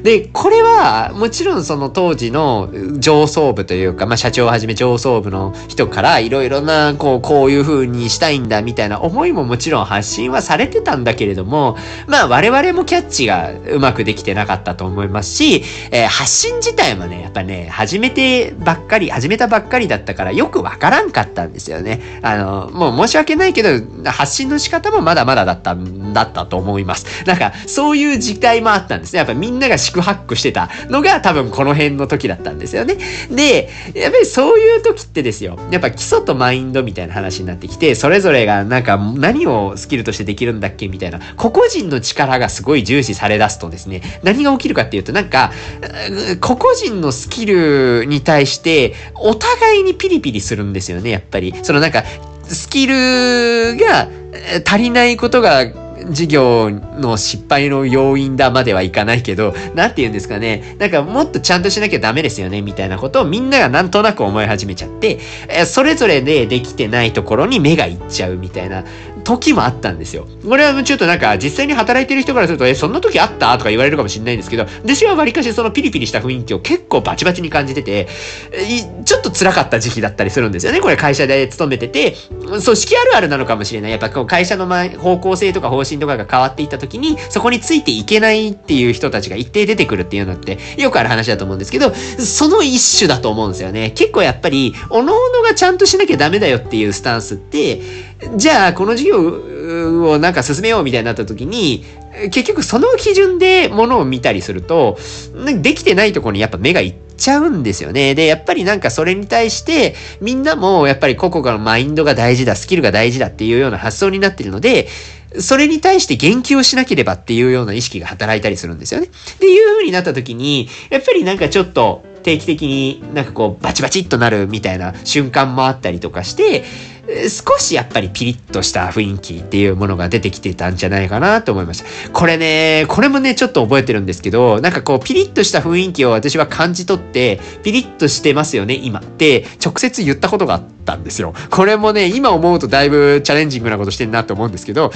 でこれはもちろんその当時の上層部というか、まあ、社長をはじめ上層部の人からいろいろなこうこういう風にしたいんだみたいな思いももちろん発信はされてたんだけれどもまあ我々もキャッチがうまくできてなかったと思いますし、えー、発信自体もね、やっぱね、始めてばっかり、始めたばっかりだったからよくわからんかったんですよね。あの、もう申し訳ないけど、発信の仕方もまだまだだったんだったと思います。なんか、そういう事態もあったんですね。やっぱみんなが四苦八苦してたのが多分この辺の時だったんですよね。で、やっぱりそういう時ってですよ。やっぱ基礎とマインドみたいな話になってきて、それぞれがなんか何をスキルとしてできるんだっけみたいな、個々人の力がすごい重視され出すとですね、何が起きるかっていうと、なんか、個々人のスキルに対して、お互いにピリピリするんですよね、やっぱり。そのなんか、スキルが足りないことが事業の失敗の要因だまではいかないけど、なんて言うんですかね。なんかもっとちゃんとしなきゃダメですよね、みたいなことをみんながなんとなく思い始めちゃって、それぞれでできてないところに目がいっちゃうみたいな時もあったんですよ。これはちょっとなんか実際に働いてる人からすると、え、そんな時あったとか言われるかもしれないんですけど、私は割かしそのピリピリした雰囲気を結構バチバチに感じてて、ちょっと辛かった時期だったりするんですよね。これ会社で勤めてて、組織あるあるなのかもしれない。やっぱこう会社の方向性とか方針とかが変わっていった時に、そこについていけないっていう人たちが一定出てくるっていうのってよくある話だと思うんですけど、その一種だと思うんですよね。結構やっぱり、各々がちゃんとしなきゃダメだよっていうスタンスって、じゃあこの事業をなんか進めようみたいになった時に、結局その基準でものを見たりすると、できてないところにやっぱ目がいっちゃうんですよね。で、やっぱりなんかそれに対して、みんなもやっぱり個々のマインドが大事だ、スキルが大事だっていうような発想になってるので、それに対して言及をしなければっていうような意識が働いたりするんですよね。っていう風になった時に、やっぱりなんかちょっと定期的になんかこうバチバチっとなるみたいな瞬間もあったりとかして、少しやっぱりピリッとした雰囲気っていうものが出てきてたんじゃないかなと思いました。これね、これもね、ちょっと覚えてるんですけど、なんかこう、ピリッとした雰囲気を私は感じ取って、ピリッとしてますよね、今って直接言ったことがあったんですよ。これもね、今思うとだいぶチャレンジングなことしてんなと思うんですけど、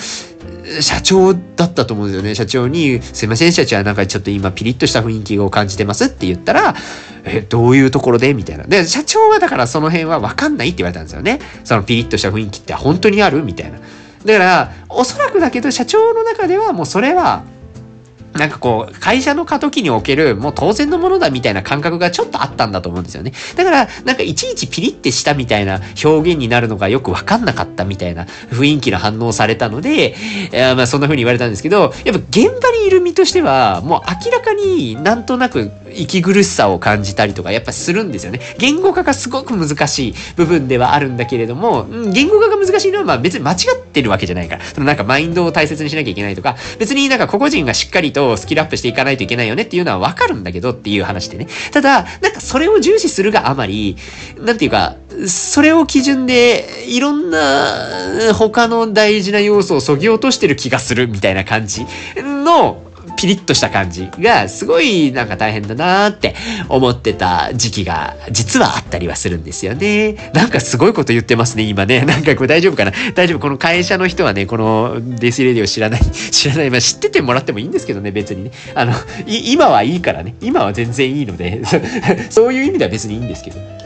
社長だったと思うんですよね。社長に、すいません、社長はなんかちょっと今ピリッとした雰囲気を感じてますって言ったら、え、どういうところで？みたいな。で、社長はだからその辺はわかんないって言われたんですよね。そのピリッとした雰囲気って本当にある？みたいな。だから、おそらくだけど社長の中ではもうそれはなんかこう、会社の過渡期における、もう当然のものだみたいな感覚がちょっとあったんだと思うんですよね。だから、なんかいちいちピリってしたみたいな表現になるのがよくわかんなかったみたいな雰囲気の反応されたので、え、まあそんな風に言われたんですけど、やっぱ現場にいる身としては、もう明らかになんとなく息苦しさを感じたりとかやっぱするんですよね。言語化がすごく難しい部分ではあるんだけれども、うん言語化が難しいのはまあ別に間違っててるわけじゃないから。そのなんかマインドを大切にしなきゃいけないとか、別になんか個々人がしっかりとスキルアップしていかないといけないよねっていうのはわかるんだけどっていう話でね。ただ、なんかそれを重視するがあまり、なんていうか、それを基準でいろんな他の大事な要素をそぎ落としてる気がするみたいな感じのピリッとした感じがすごいなんか大変だなーって思ってた時期が実はあったりはするんですよね。なんかすごいこと言ってますね、今ね。なんかこれ大丈夫かな？大丈夫。この会社の人はね、このデスレディを知らない、知らない。まあ知っててもらってもいいんですけどね、別にね。あの、今はいいからね。今は全然いいので、そういう意味では別にいいんですけど。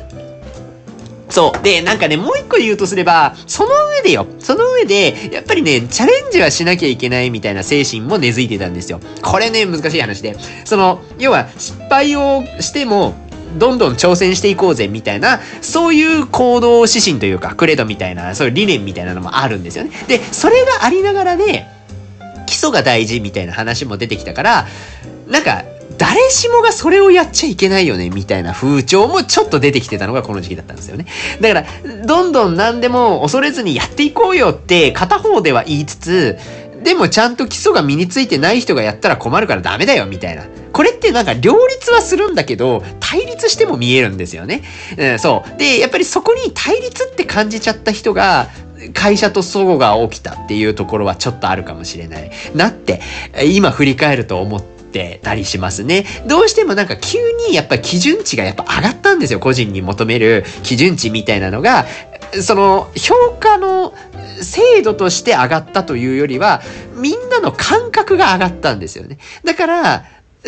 そう。で、なんかね、もう一個言うとすれば、その上でよ。その上で、やっぱりね、チャレンジはしなきゃいけないみたいな精神も根付いてたんですよ。これね、難しい話で。その、要は、失敗をしても、どんどん挑戦していこうぜみたいな、そういう行動指針というか、クレドみたいな、そういう理念みたいなのもあるんですよね。で、それがありながらで、基礎が大事みたいな話も出てきたから、なんか、誰しもがそれをやっちゃいけないよね、みたいな風潮もちょっと出てきてたのがこの時期だったんですよね。だから、どんどん何でも恐れずにやっていこうよって片方では言いつつ、でもちゃんと基礎が身についてない人がやったら困るからダメだよ、みたいな。これってなんか両立はするんだけど、対立しても見えるんですよね。うん、そう。で、やっぱりそこに対立って感じちゃった人が、会社と齟齬が起きたっていうところはちょっとあるかもしれない。なって、今振り返ると思って、ってたりしますね。どうしてもなんか急にやっぱ基準値がやっぱ上がったんですよ。個人に求める基準値みたいなのが、その評価の制度として上がったというよりは、みんなの感覚が上がったんですよね。だから、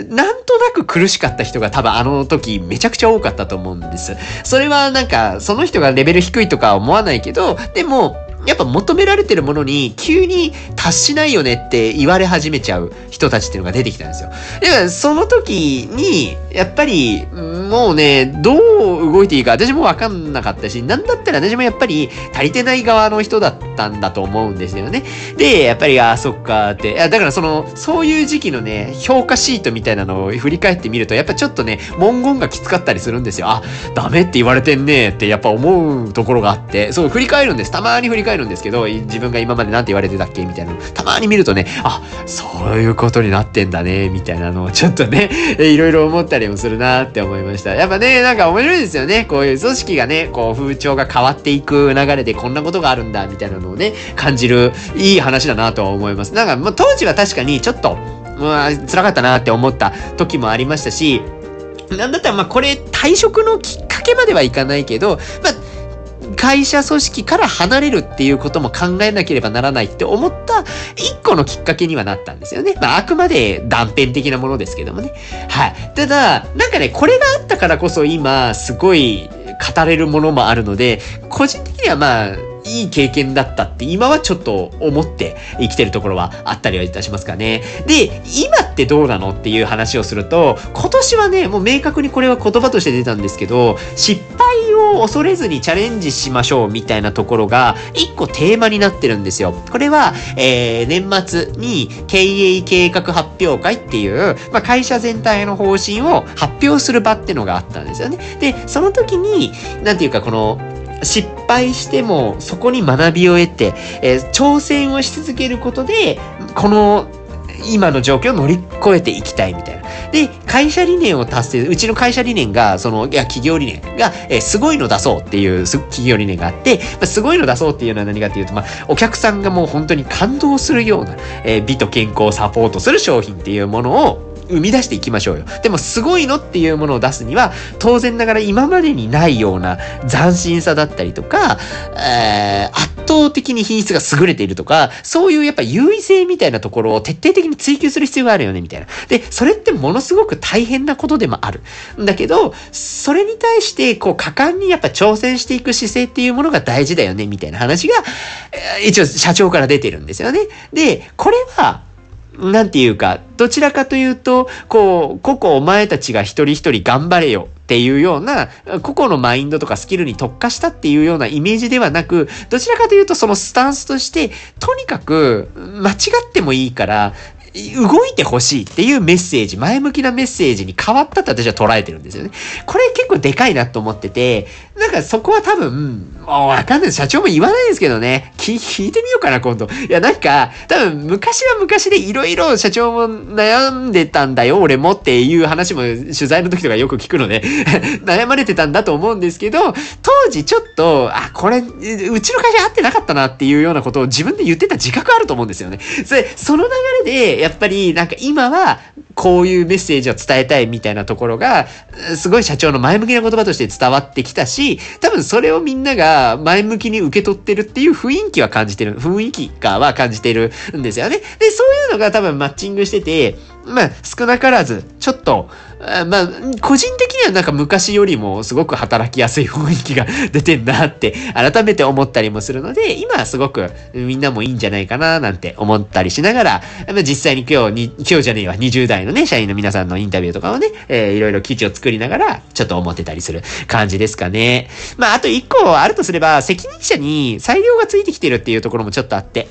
なんとなく苦しかった人が多分あの時めちゃくちゃ多かったと思うんです。それはなんか、その人がレベル低いとか思わないけど、でも、やっぱ求められてるものに急に達しないよねって言われ始めちゃう人たちっていうのが出てきたんですよ。だからその時に、やっぱり、もうね、どう動いていいか私もわかんなかったし、なんだったら私もやっぱり足りてない側の人だったんだと思うんですよね。で、やっぱり、あ、そっかって。だからその、そういう時期のね、評価シートみたいなのを振り返ってみると、やっぱちょっとね、文言がきつかったりするんですよ。あ、ダメって言われてんねってやっぱ思うところがあって、そう、振り返るんです。たまに振り返るるんですけど、自分が今まで何て言われてたっけ？みたいなの。たまに見るとね、あ、そういうことになってんだね、みたいなのをちょっとね、いろいろ思ったりもするなって思いました。やっぱね、なんか面白いですよね。こういう組織がね、こう風潮が変わっていく流れでこんなことがあるんだ、みたいなのをね、感じるいい話だなとは思います。なんか、まあ、当時は確かにちょっと、まあ、辛かったなって思った時もありましたし、なんだったらまあこれ退職のきっかけまではいかないけど、まあ会社組織から離れるっていうことも考えなければならないって思った一個のきっかけにはなったんですよね。まあ、あくまで断片的なものですけどもね。はい。ただ、なんかね、これがあったからこそ今、すごい語れるものもあるので、個人的にはまあ、いい経験だったって今はちょっと思って生きてるところはあったりはいたしますかね。で、今ってどうなのっていう話をすると、今年はね、もう明確にこれは言葉として出たんですけど、失敗を恐れずにチャレンジしましょうみたいなところが一個テーマになってるんですよ。これは、えー、年末に経営計画発表会っていう、まあ、会社全体の方針を発表する場ってのがあったんですよね。で、その時に、なんていうかこの、失敗してもそこに学びを得て、えー、挑戦をし続けることで、この今の状況を乗り越えていきたいみたいな。で、会社理念を達成、うちの会社理念が、その、いや、企業理念が、えー、すごいの出そうっていう企業理念があって、まあ、すごいの出そうっていうのは何かっていうと、まあ、お客さんがもう本当に感動するような、えー、美と健康をサポートする商品っていうものを、生み出していきましょうよ。でも、すごいのっていうものを出すには、当然ながら今までにないような斬新さだったりとか、えー、圧倒的に品質が優れているとか、そういうやっぱ優位性みたいなところを徹底的に追求する必要があるよね、みたいな。で、それってものすごく大変なことでもある。んだけど、それに対して、こう、果敢にやっぱ挑戦していく姿勢っていうものが大事だよね、みたいな話が、一応社長から出てるんですよね。で、これは、なんていうか、どちらかというと、こう、個々お前たちが一人一人頑張れよっていうような、個々のマインドとかスキルに特化したっていうようなイメージではなく、どちらかというとそのスタンスとして、とにかく間違ってもいいから、動いてほしいっていうメッセージ、前向きなメッセージに変わったと私は捉えてるんですよね。これ結構でかいなと思ってて、なんかそこは多分、もうわかんない。社長も言わないですけどね。聞いてみようかな、今度。いや、なんか、多分昔は昔でいろいろ社長も悩んでたんだよ、俺もっていう話も取材の時とかよく聞くので 悩まれてたんだと思うんですけど、当時ちょっと、あ、これ、うちの会社合ってなかったなっていうようなことを自分で言ってた自覚あると思うんですよね。それ、その流れで、やっぱりなんか今はこういうメッセージを伝えたいみたいなところが、すごい社長の前向きな言葉として伝わってきたし、多分それをみんなが前向きに受け取ってるっていう雰囲気は感じてる、雰囲気かは感じてるんですよね。で、そういうのが多分マッチングしてて、まあ少なからず、ちょっと、まあ、個人的にはなんか昔よりもすごく働きやすい雰囲気が出てんなって改めて思ったりもするので、今はすごくみんなもいいんじゃないかななんて思ったりしながら、まあ、実際に今日に、今日じゃねえわ、20代のね、社員の皆さんのインタビューとかをね、えー、いろいろ記事を作りながら、ちょっと思ってたりする感じですかね。まあ、あと一個あるとすれば、責任者に裁量がついてきてるっていうところもちょっとあって、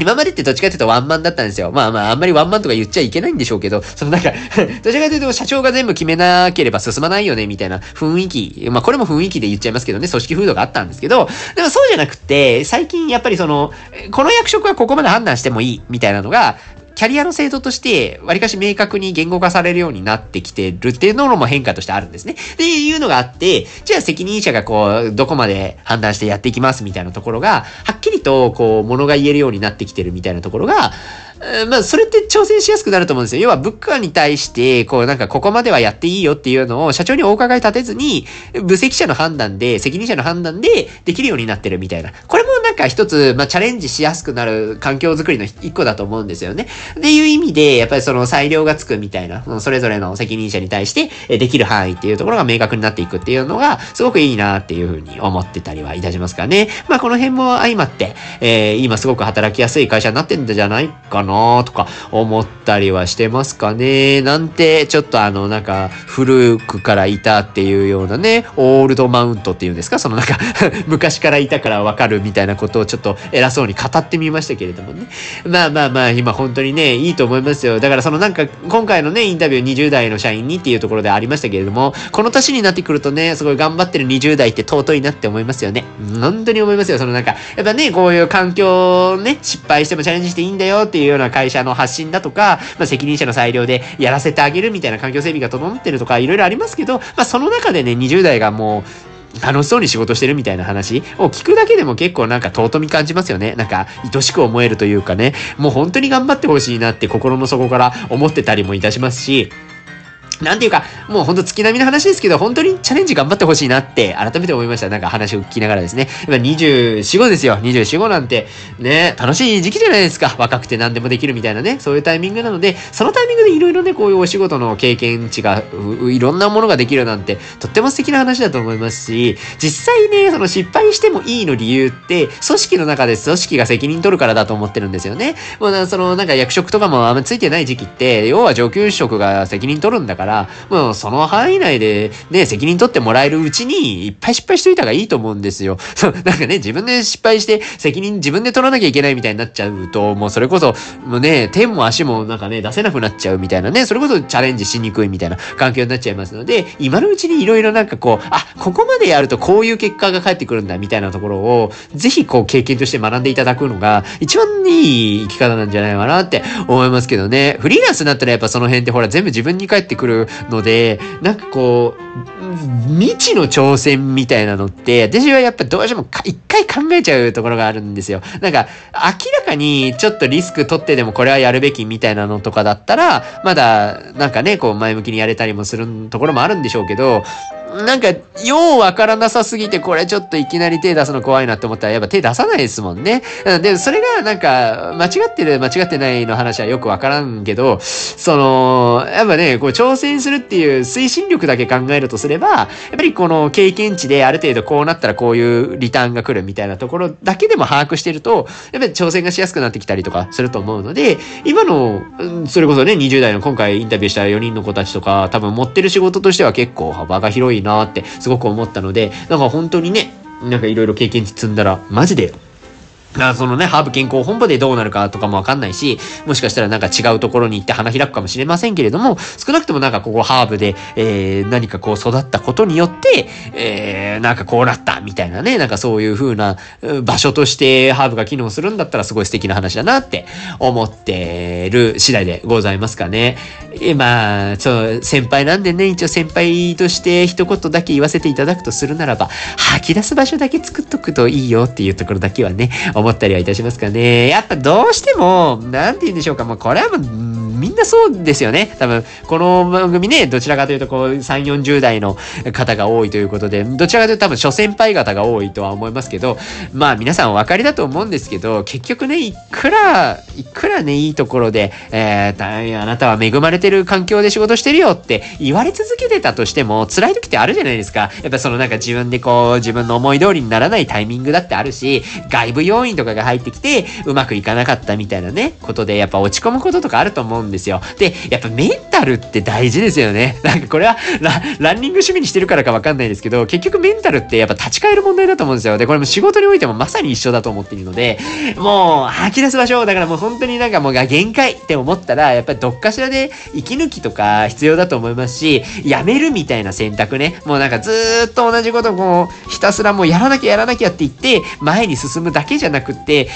今までってどっちかっていうとワンマンだったんですよ。まあまあ、あんまりワンマンとか言っちゃいけないんでしょうけど、そのなんか どちらかというと社長が全部決めなければ進まないよね、みたいな雰囲気。まあこれも雰囲気で言っちゃいますけどね、組織風土があったんですけど、でもそうじゃなくて、最近やっぱりその、この役職はここまで判断してもいい、みたいなのが、キャリアの制度として、わりかし明確に言語化されるようになってきてるっていうのも変化としてあるんですね。っていうのがあって、じゃあ責任者がこう、どこまで判断してやっていきますみたいなところが、はっきりとこう、物が言えるようになってきてるみたいなところが、まあ、それって挑戦しやすくなると思うんですよ。要は部下に対して、こうなんかここまではやっていいよっていうのを社長にお伺い立てずに、部席者の判断で、責任者の判断でできるようになってるみたいな。これもなんか一つ、まあ、チャレンジしやすくなる環境づくりの一個だと思うんですよね。っていう意味で、やっぱりその裁量がつくみたいな、それぞれの責任者に対して、できる範囲っていうところが明確になっていくっていうのが、すごくいいなっていうふうに思ってたりはいたしますかね。まあ、この辺も相まって、えー、今すごく働きやすい会社になってんじゃないかなとか思ったりはしてますかね。なんて、ちょっとあの、なんか、古くからいたっていうようなね、オールドマウントっていうんですか？そのなんか 昔からいたからわかるみたいなことをちょっと偉そうに語ってみましたけれどもね。まあまあまあ、今本当にね、いいと思いますよ。だからそのなんか、今回のね、インタビュー20代の社員にっていうところでありましたけれども、この年になってくるとね、すごい頑張ってる20代って尊いなって思いますよね。本当に思いますよ。そのなんか、やっぱね、こういう環境ね、失敗してもチャレンジしていいんだよっていうような会社の発信だとか、まあ、責任者の裁量でやらせてあげるみたいな環境整備が整ってるとか、いろいろありますけど、まあ、その中でね、20代がもう、楽しそうに仕事してるみたいな話を聞くだけでも結構なんか尊み感じますよね。なんか愛しく思えるというかね、もう本当に頑張ってほしいなって心の底から思ってたりもいたしますし、なんていうか、もうほんと月並みの話ですけど、本当にチャレンジ頑張ってほしいなって改めて思いました。なんか話を聞きながらですね。今24、5ですよ。24、5なんて、ね、楽しい時期じゃないですか。若くて何でもできるみたいなね。そういうタイミングなので、そのタイミングでいろいろね、こういうお仕事の経験値が、いろんなものができるなんて、とっても素敵な話だと思いますし、実際ね、その失敗してもいいの理由って、組織の中で組織が責任取るからだと思ってるんですよね。もうそのなんか役職とかもあんまついてない時期って、要は上級職が責任取るんだから、もうその範囲内でね、責任取ってもらえるうちに、いっぱい失敗しといた方がいいと思うんですよ。そう、なんかね、自分で失敗して責任自分で取らなきゃいけないみたいになっちゃうと、もうそれこそ、もうね、手も足もなんかね、出せなくなっちゃうみたいなね、それこそチャレンジしにくいみたいな環境になっちゃいますので、今のうちにいろいろなんかこう、あ、ここまでやるとこういう結果が返ってくるんだみたいなところを、ぜひこう経験として学んでいただくのが、一番いい生き方なんじゃないかなって思いますけどね。フリーランスになったらやっぱその辺ってほら全部自分に返ってくるので、なんかこう、未知の挑戦みたいなのって、私はやっぱどうしても一回考えちゃうところがあるんですよ。なんか、明らかにちょっとリスク取ってでもこれはやるべきみたいなのとかだったら、まだ、なんかね、こう前向きにやれたりもするところもあるんでしょうけど、なんか、ようわからなさすぎて、これちょっといきなり手出すの怖いなって思ったら、やっぱ手出さないですもんね。で、それがなんか、間違ってる、間違ってないの話はよくわからんけど、その、やっぱね、こう挑戦するっていう推進力だけ考えるとすれば、やっぱりこの経験値である程度こうなったらこういうリターンが来るみたいなところだけでも把握してると、やっぱり挑戦がしやすくなってきたりとかすると思うので、今の、それこそね、20代の今回インタビューした4人の子たちとか、多分持ってる仕事としては結構幅が広いなってすごく思ったので、なんか本当にね、なんかいろいろ経験値積んだら、マジであそのね、ハーブ健康本部でどうなるかとかもわかんないし、もしかしたらなんか違うところに行って花開くかもしれませんけれども、少なくともなんかここハーブで、えー、何かこう育ったことによって、えー、なんかこうなったみたいなね、なんかそういう風な場所としてハーブが機能するんだったらすごい素敵な話だなって思ってる次第でございますかね。えまあ、そう、先輩なんでね、一応先輩として一言だけ言わせていただくとするならば、吐き出す場所だけ作っとくといいよっていうところだけはね、思ったりはいたしますかね。やっぱどうしても、なんて言うんでしょうか、まあこれはもう、みんなそうですよね。多分、この番組ね、どちらかというと、こう、3、40代の方が多いということで、どちらかというと多分、諸先輩方が多いとは思いますけど、まあ、皆さんお分かりだと思うんですけど、結局ね、いくら、いくらね、いいところで、えー、あなたは恵まれてる環境で仕事してるよって言われ続けてたとしても、辛い時ってあるじゃないですか。やっぱそのなんか自分でこう、自分の思い通りにならないタイミングだってあるし、外部要因とかが入ってきて、うまくいかなかったみたいなね、ことで、やっぱ落ち込むこととかあると思うんですよ。で、やっぱメンタルって大事ですよね。なんかこれはラ、ンニング趣味にしてるからかわかんないですけど、結局メンタルってやっぱ立ち返る問題だと思うんですよ。で、これも仕事においてもまさに一緒だと思っているので、もう吐き出す場所、だからもう本当になんかもうが限界って思ったら、やっぱりどっかしらで息抜きとか必要だと思いますし、やめるみたいな選択ね。もうなんかずーっと同じことをこう、ひたすらもうやらなきゃやらなきゃって言って、前に進むだけじゃなくって、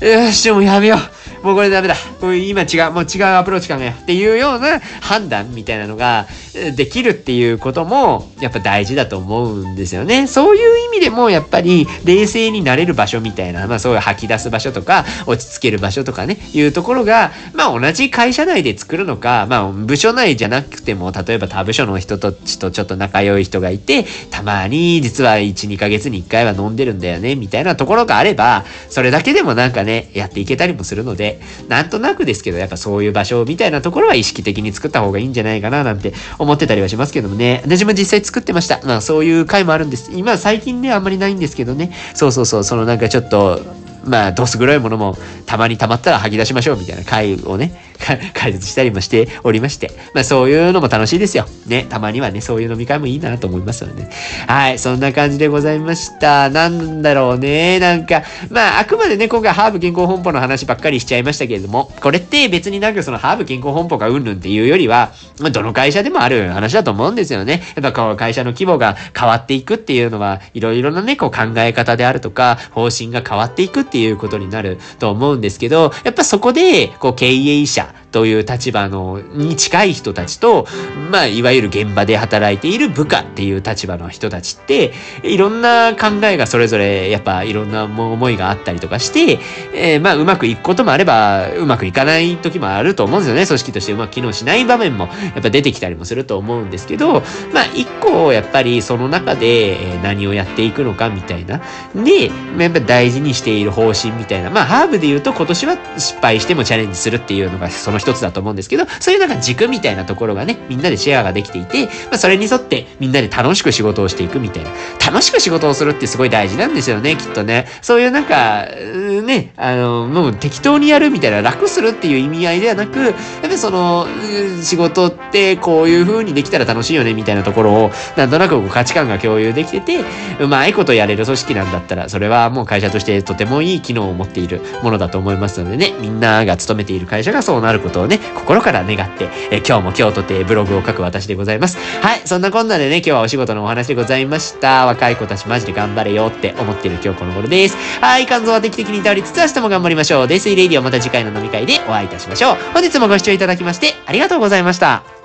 よし、もうやめよう。もうこれダメだ。こう今違う、もう違うアプローチ考えようっていうような判断みたいなのができるっていうこともやっぱ大事だと思うんですよね。そういう意味でもやっぱり冷静になれる場所みたいな、まあそういう吐き出す場所とか落ち着ける場所とかね、いうところが、まあ同じ会社内で作るのか、まあ部署内じゃなくても、例えば他部署の人とちとちょっと仲良い人がいて、たまに実は1、2ヶ月に1回は飲んでるんだよね、みたいなところがあれば、それだけでもなんかね、やっていけたりもするので、なんとなくですけど、やっぱそういう場所みたいなところは意識的に作った方がいいんじゃないかな、なんて思ってたりはしますけどもね。私も実際作ってました。まあそういう回もあるんです。今最近ね、あんまりないんですけどね。そうそうそう、そのなんかちょっと、まあ、どす黒いものもたまに溜まったら吐き出しましょうみたいな回をね、解説したりもしておりまして、まあそういうのも楽しいですよ。ね、たまにはね、そういう飲み会もいいなと思いますので、ね。はい、そんな感じでございました。なんだろうね、なんか、まああくまでね、今回ハーブ健康本舗の話ばっかりしちゃいましたけれども、これって別になんかそのハーブ健康本舗がうんぬんっていうよりは、まあどの会社でもある話だと思うんですよね。やっぱこう会社の規模が変わっていくっていうのは、いろいろなね、こう考え方であるとか、方針が変わっていくっていうっていうことになると思うんですけど、やっぱそこで、こう経営者、という立場のに近い人たちと、まあ、いわゆる現場で働いている部下っていう立場の人たちって、いろんな考えがそれぞれ、やっぱいろんな思いがあったりとかして、えー、まあ、うまくいくこともあれば、うまくいかない時もあると思うんですよね。組織としてうまく機能しない場面も、やっぱ出てきたりもすると思うんですけど、まあ、一個、やっぱりその中で何をやっていくのかみたいな。で、やっぱ大事にしている方方針みたいな。まあ、ハーブで言うと今年は失敗してもチャレンジするっていうのがその一つだと思うんですけど、そういうなんか軸みたいなところがね、みんなでシェアができていて、まあ、それに沿ってみんなで楽しく仕事をしていくみたいな。楽しく仕事をするってすごい大事なんですよね、きっとね。そういうなんか、ね、あの、もう適当にやるみたいな楽するっていう意味合いではなく、やっぱりその、仕事ってこういう風にできたら楽しいよねみたいなところを、なんとなく価値観が共有できてて、うまいことやれる組織なんだったら、それはもう会社としてとてもいい機能を持っているものだと思いますのでね、みんなが勤めている会社がそうなることをね、心から願って、え今日も今日とてブログを書く私でございます。はい、そんなこんなでね、今日はお仕事のお話でございました。若い子たちマジで頑張れよって思ってる今日この頃です。はい、肝臓は定期的に労りつつ明日も頑張りましょう。デイスイレイディオまた次回の飲み会でお会いいたしましょう。本日もご視聴いただきましてありがとうございました。